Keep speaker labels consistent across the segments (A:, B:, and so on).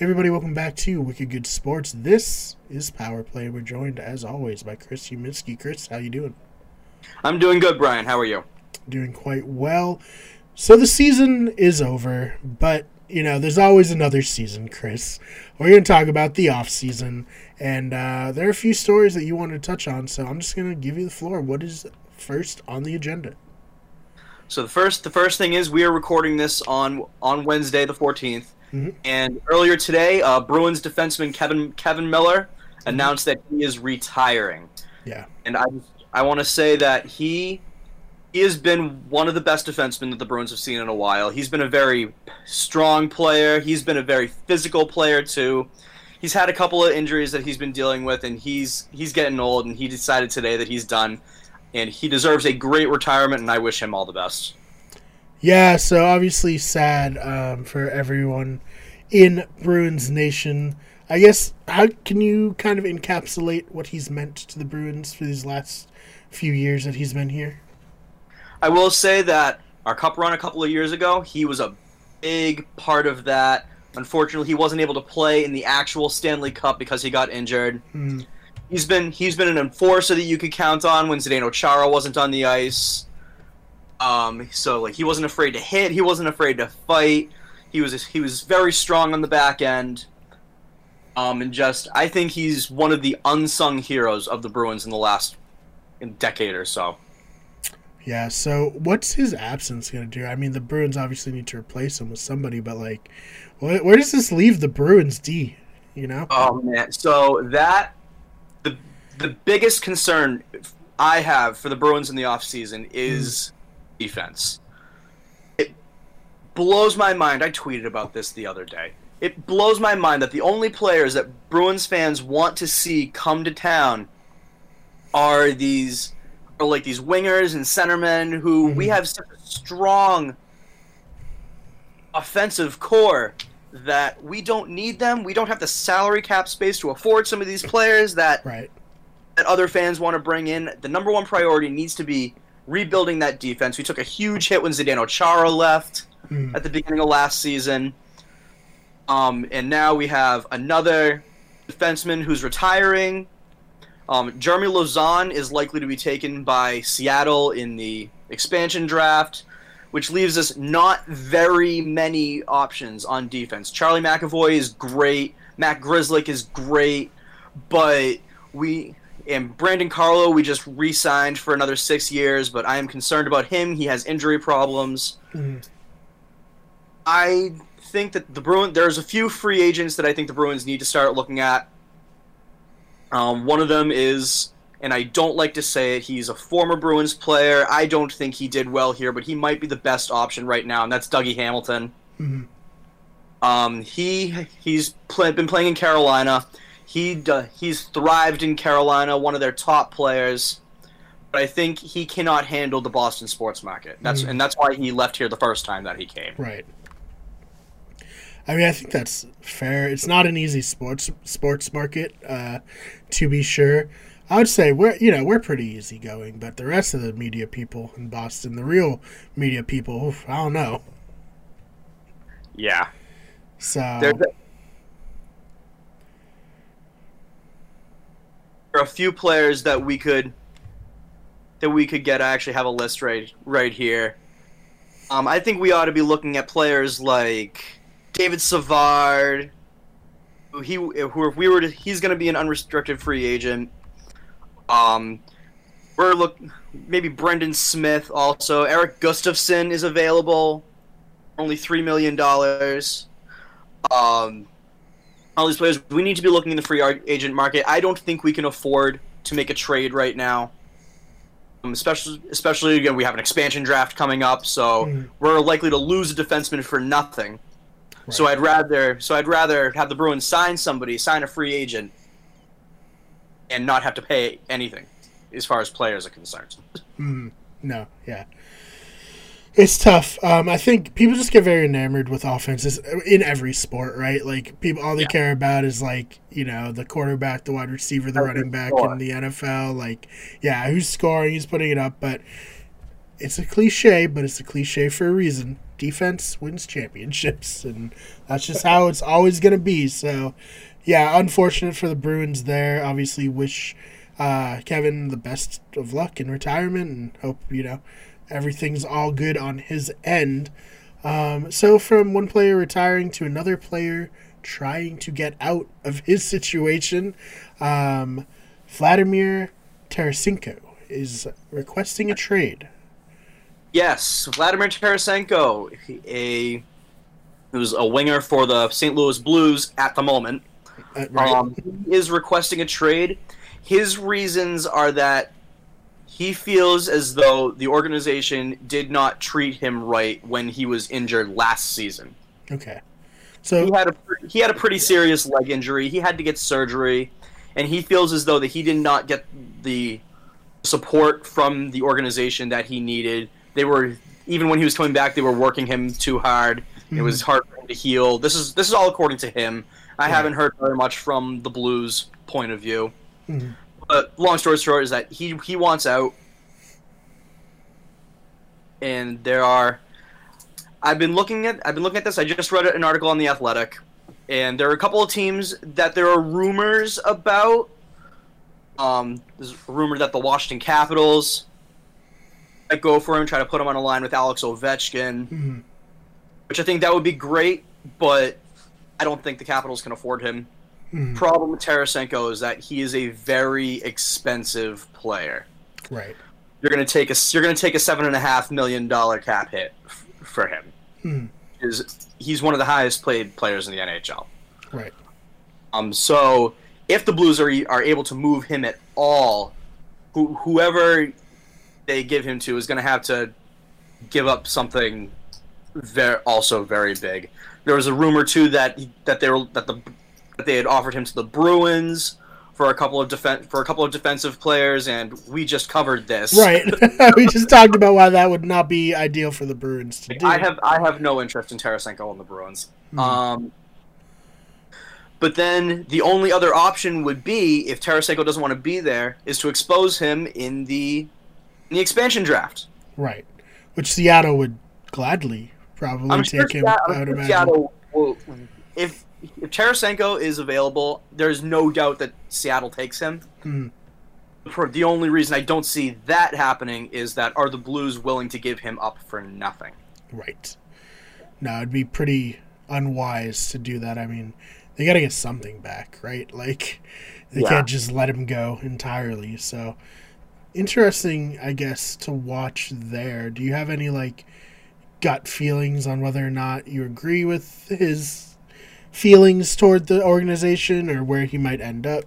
A: Hey everybody, welcome back to Wicked Good Sports. This is Power Play. We're joined as always by Chris Uminski. Chris, how you doing?
B: I'm doing good, Brian. How are you?
A: Doing quite well. So the season is over, but you know, there's always another season, Chris. We're going to talk about the off season, and uh, there are a few stories that you want to touch on. So I'm just going to give you the floor. What is first on the agenda?
B: So the first, the first thing is we are recording this on on Wednesday, the 14th. Mm-hmm. And earlier today, uh, Bruins defenseman Kevan Kevan Miller mm-hmm. announced that he is retiring.
A: Yeah.
B: And I I want to say that he he has been one of the best defensemen that the Bruins have seen in a while. He's been a very strong player. He's been a very physical player too. He's had a couple of injuries that he's been dealing with, and he's he's getting old. And he decided today that he's done, and he deserves a great retirement. And I wish him all the best.
A: Yeah, so obviously sad um, for everyone in Bruins Nation. I guess how can you kind of encapsulate what he's meant to the Bruins for these last few years that he's been here?
B: I will say that our cup run a couple of years ago, he was a big part of that. Unfortunately, he wasn't able to play in the actual Stanley Cup because he got injured.
A: Mm.
B: He's been he's been an enforcer that you could count on when Zdeno Chara wasn't on the ice. Um, so like he wasn't afraid to hit, he wasn't afraid to fight. He was he was very strong on the back end. Um, and just I think he's one of the unsung heroes of the Bruins in the last decade or so.
A: Yeah. So what's his absence going to do? I mean, the Bruins obviously need to replace him with somebody, but like, where, where does this leave the Bruins D? You know?
B: Oh man. So that the the biggest concern I have for the Bruins in the offseason is. Mm defense. Blows my mind. I tweeted about this the other day. It blows my mind that the only players that Bruins fans want to see come to town are these are like these wingers and centermen who mm-hmm. we have such a strong offensive core that we don't need them. We don't have the salary cap space to afford some of these players that
A: right.
B: that other fans want to bring in. The number one priority needs to be rebuilding that defense. We took a huge hit when Zdeno Chara left mm. at the beginning of last season. Um, and now we have another defenseman who's retiring. Um, Jeremy Lauzon is likely to be taken by Seattle in the expansion draft, which leaves us not very many options on defense. Charlie McAvoy is great. Matt Grzelcyk is great, but we and Brandon Carlo, we just re-signed for another six years, but I am concerned about him. He has injury problems.
A: Mm-hmm.
B: I think that the Bruins. There's a few free agents that I think the Bruins need to start looking at. Um, one of them is, and I don't like to say it, he's a former Bruins player. I don't think he did well here, but he might be the best option right now, and that's Dougie Hamilton.
A: Mm-hmm.
B: Um, he he's play, been playing in Carolina. He he's thrived in Carolina, one of their top players. But I think he cannot handle the Boston sports market. That's mm. and that's why he left here the first time that he came.
A: Right. I mean, I think that's fair. It's not an easy sports sports market, uh, to be sure. I would say we're you know we're pretty easygoing, but the rest of the media people in Boston, the real media people, oof, I don't know.
B: Yeah.
A: So There
B: are a few players that we could that we could get. I actually have a list right right here. Um, I think we ought to be looking at players like David Savard. Who he who if we were to, he's going to be an unrestricted free agent. Um, we're look maybe Brendan Smith also. Erik Gustafsson is available, only three million dollars. Um, all these players. We need to be looking in the free agent market. I don't think we can afford to make a trade right now. Um, especially, especially again, we have an expansion draft coming up, so mm. we're likely to lose a defenseman for nothing. Right. So I'd rather, so I'd rather have the Bruins sign somebody, sign a free agent, and not have to pay anything, as far as players are concerned.
A: Mm. No, yeah. It's tough. Um, I think people just get very enamored with offenses in every sport, right? Like people, all they yeah. care about is like you know the quarterback, the wide receiver, the running back score. in the NFL. Like, yeah, who's scoring, who's putting it up. But it's a cliche, but it's a cliche for a reason. Defense wins championships, and that's just how it's always going to be. So, yeah, unfortunate for the Bruins there. Obviously, wish uh, Kevan the best of luck in retirement, and hope you know everything's all good on his end. Um, so, from one player retiring to another player trying to get out of his situation, um, Vladimir Tarasenko is requesting a trade.
B: Yes, Vladimir Tarasenko, a who's a winger for the St. Louis Blues at the moment,
A: Uh, right?
B: um, he is requesting a trade. His reasons are that he feels as though the organization did not treat him right when he was injured last season.
A: okay. So,
B: He had a he had a pretty serious leg injury. He had to get surgery, and he feels as though that he did not get the support from the organization that he needed. They were even when he was coming back, they were working him too hard. It was hard for him to heal. This is this is all according to him. I
A: Right.
B: haven't heard very much from the Blues' point of view.
A: Mhm.
B: But long story short is that he he wants out, and there are. I've been looking at I've been looking at this. I just read an article on the Athletic, and there are a couple of teams that there are rumors about. Um, there's a rumor that the Washington Capitals go for him, try to put him on a line with Alex Ovechkin,
A: mhm.
B: which I think that would be great, but I don't think the Capitals can afford him.
A: Mhm.
B: Problem with Tarasenko is that he is a very expensive player.
A: right.
B: You're gonna take a you're gonna take a seven and a half million dollar cap hit f- for him.
A: Mhm.
B: Is he's one of the highest played players in the NHL.
A: Right.
B: Um, so if the Blues are are able to move him at all, who, whoever they give him to is going to have to give up something very also very big. There was a rumor too that that they were that the that they had offered him to the Bruins for a couple of defen- for a couple of defensive players, and we just covered this.
A: Right. we just talked about why that would not be ideal for the Bruins to do.
B: I have I have no interest in Tarasenko and the Bruins.
A: Mhm.
B: Um, but then the only other option would be if Tarasenko doesn't want to be there is to expose him in the in the expansion draft.
A: Right. Which Seattle would gladly probably
B: I'm
A: take
B: sure,
A: him.
B: Seattle,
A: I would
B: I'm sure
A: imagine.
B: Seattle will, if if Tarasenko is available, there's no doubt that Seattle takes him.
A: Mhm.
B: For the only reason I don't see that happening is that are the Blues willing to give him up for nothing?
A: Right. No, it'd be pretty unwise to do that. I mean, they got to get something back, right? Like, they
B: Yeah.
A: can't just let him go entirely. So, interesting, I guess, to watch there. Do you have any, like, gut feelings on whether or not you agree with his feelings toward the organization or where he might end up?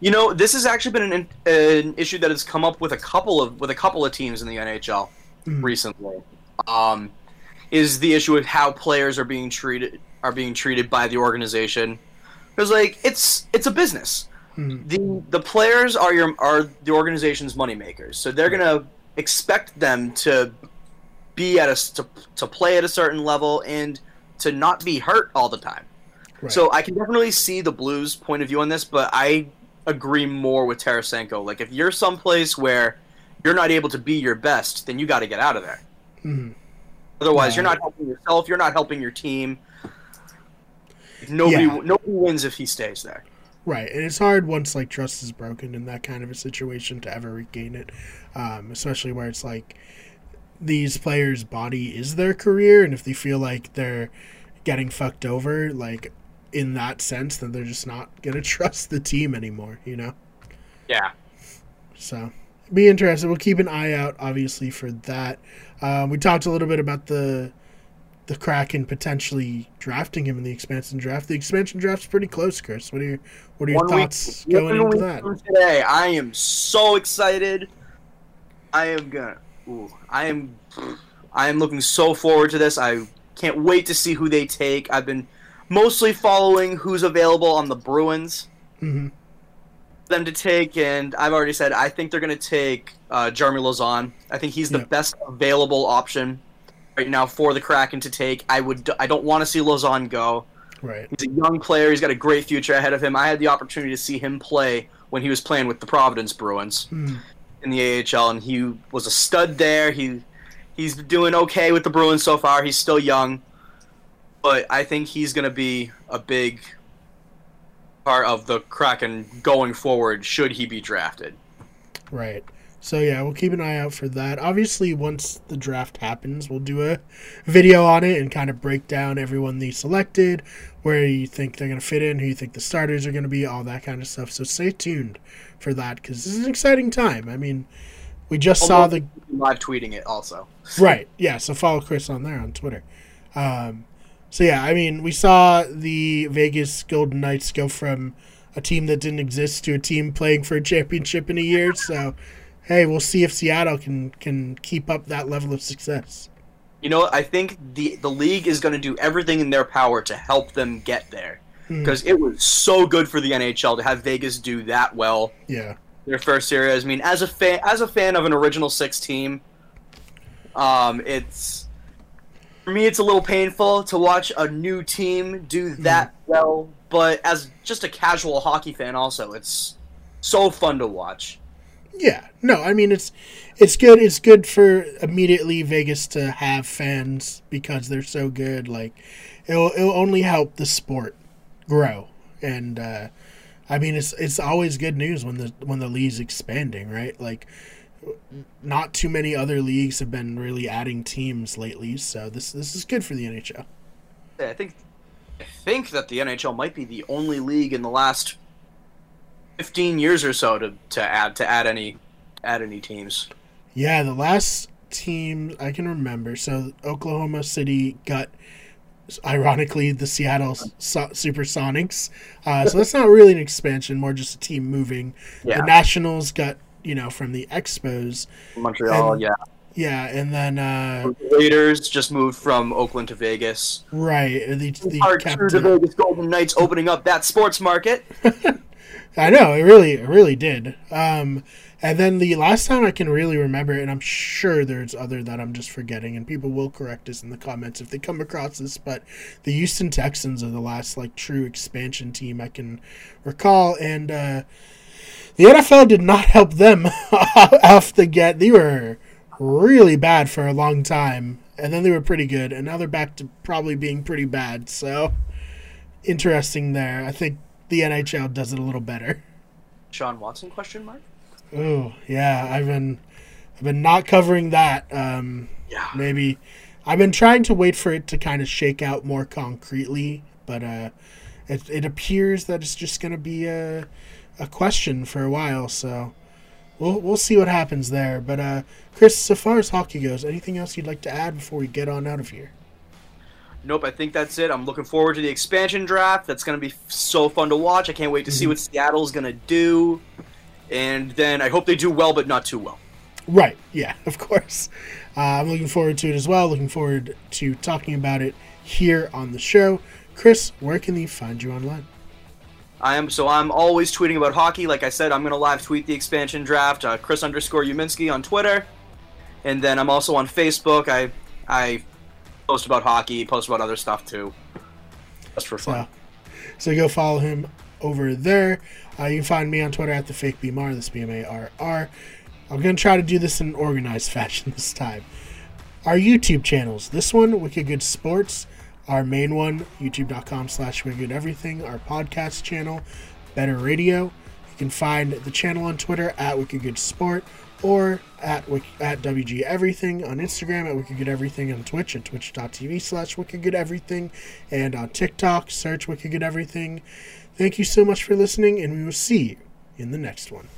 B: You know, this has actually been an, an issue that has come up with a couple of with a couple of teams in the NHL
A: Mhm.
B: recently. Um, is the issue of how players are being treated are being treated by the organization? Because like it's it's a business.
A: Mhm.
B: the The players are your are the organization's moneymakers, so they're gonna expect them to be at a to, to play at a certain level and to not be hurt all the time.
A: Right.
B: So I can definitely see the Blues' point of view on this, but I agree more with Tarasenko. Like if you're someplace where you're not able to be your best, then you got to get out of there.
A: Mhm.
B: Otherwise,
A: Yeah.
B: you're not helping yourself. You're not helping your team. Nobody,
A: Yeah.
B: nobody wins if he stays there.
A: Right, and it's hard once like trust is broken in that kind of a situation to ever regain it, um, especially where it's like these players' body is their career, and if they feel like they're getting fucked over, like in that sense, then they're just not gonna trust the team anymore, you know.
B: Yeah.
A: So be interested. We'll keep an eye out, obviously, for that. Um, we talked a little bit about the the Kraken potentially drafting him in the expansion draft. The expansion draft's pretty close, Chris. What are your what are your
B: One
A: thoughts
B: one
A: going into
B: week
A: that?
B: Today, I am so excited. I am gonna. Ooh, I am. I am looking so forward to this. I can't wait to see who they take. I've been mostly following who's available on the Bruins
A: hmm
B: them to take, and I've already said I think they're going to take uh, Jeremy Lauzon. I think he's the
A: Yeah.
B: best available option right now for the Kraken to take. I would. I don't want to see Lauzon go.
A: Right.
B: He's a young player. He's got a great future ahead of him. I had the opportunity to see him play when he was playing with the Providence Bruins
A: Mm.
B: in the AHL, and he was a stud there. He He's doing okay with the Bruins so far. He's still young, but I think he's going to be a big part of the Kraken going forward. Should he be drafted?
A: Right. So yeah, we'll keep an eye out for that. Obviously, once the draft happens, we'll do a video on it and kind of break down everyone they selected, where you think they're going to fit in, who you think the starters are going to be, all that kind of stuff. So stay tuned for that because this is an exciting time. I mean, we just saw the
B: live tweeting it also.
A: right. Yeah. So follow Chris on there on Twitter. Um, so yeah, I mean, we saw the Vegas Golden Knights go from a team that didn't exist to a team playing for a championship in a year. So hey, we'll see if Seattle can can keep up that level of success.
B: You know, I think the the league is going to do everything in their power to help them get there because mm. it was so good for the NHL to have Vegas do that well.
A: Yeah,
B: their first series. I mean, as a fan, as a fan of an original six team, um, it's for me it's a little painful to watch a new team do that mm. well. But as just a casual hockey fan, also it's so fun to watch.
A: Yeah, no, I mean it's it's good. It's good for immediately Vegas to have fans because they're so good. Like it'll it'll only help the sport grow, and uh, I mean it's it's always good news when the when the league's expanding, right? Like not too many other leagues have been really adding teams lately, so this this is good for the NHL.
B: Yeah, I think I think that the NHL might be the only league in the last 15 years or so to, to add to add any add any teams.
A: Yeah, the last team I can remember. So Oklahoma City got ironically the Seattle so- Supersonics. Uh, so that's not really an expansion, more just a team moving. Yeah. The Nationals got you know from the Expos.
B: Montreal,
A: and,
B: yeah.
A: Yeah, and then uh,
B: the Raiders just moved from Oakland to Vegas.
A: Right, the, the
B: Part two to Vegas Golden Knights opening up that sports market.
A: I know it really, it really did. Um, and then the last time I can really remember, and I'm sure there's other that I'm just forgetting, and people will correct us in the comments if they come across this. But the Houston Texans are the last like true expansion team I can recall, and uh, the NFL did not help them off the get. They were really bad for a long time, and then they were pretty good, and now they're back to probably being pretty bad. So interesting there. I think the NHL does it a little better.
B: Sean Watson question mark?
A: Oh yeah, I've been I've been not covering that. Um,
B: yeah,
A: maybe I've been trying to wait for it to kind of shake out more concretely, but uh, it it appears that it's just going to be a a question for a while. So we'll we'll see what happens there. But uh, Chris, so far as hockey goes, anything else you'd like to add before we get on out of here?
B: Nope, I think that's it. I'm looking forward to the expansion draft. That's going to be so fun to watch. I can't wait to see what Seattle's going to do. And then I hope they do well, but not too well.
A: Right. Yeah, of course. Uh, I'm looking forward to it as well. Looking forward to talking about it here on the show. Chris, where can they find you online?
B: I am so I'm always tweeting about hockey. Like I said, I'm gonna live tweet the expansion draft. Uh, Chris underscore Uminski on Twitter, and then I'm also on Facebook. I I post about hockey, post about other stuff too. Just for fun.
A: So, so go follow him over there. Uh, you can find me on Twitter at the fake BMR, this B M A R R. I'm gonna try to do this in an organized fashion this time. Our YouTube channels. This one, Wicked Good Sports. Our main one, youtube.com slash Wicked Everything. Our podcast channel, Better Radio. You can find the channel on Twitter at Wicked Good Sport or at at WG Everything on Instagram at Wicked Good Everything on Twitch at twitch.tv slash Wicked Good Everything and on TikTok search Wicked Good Everything. Thank you so much for listening, and we will see you in the next one.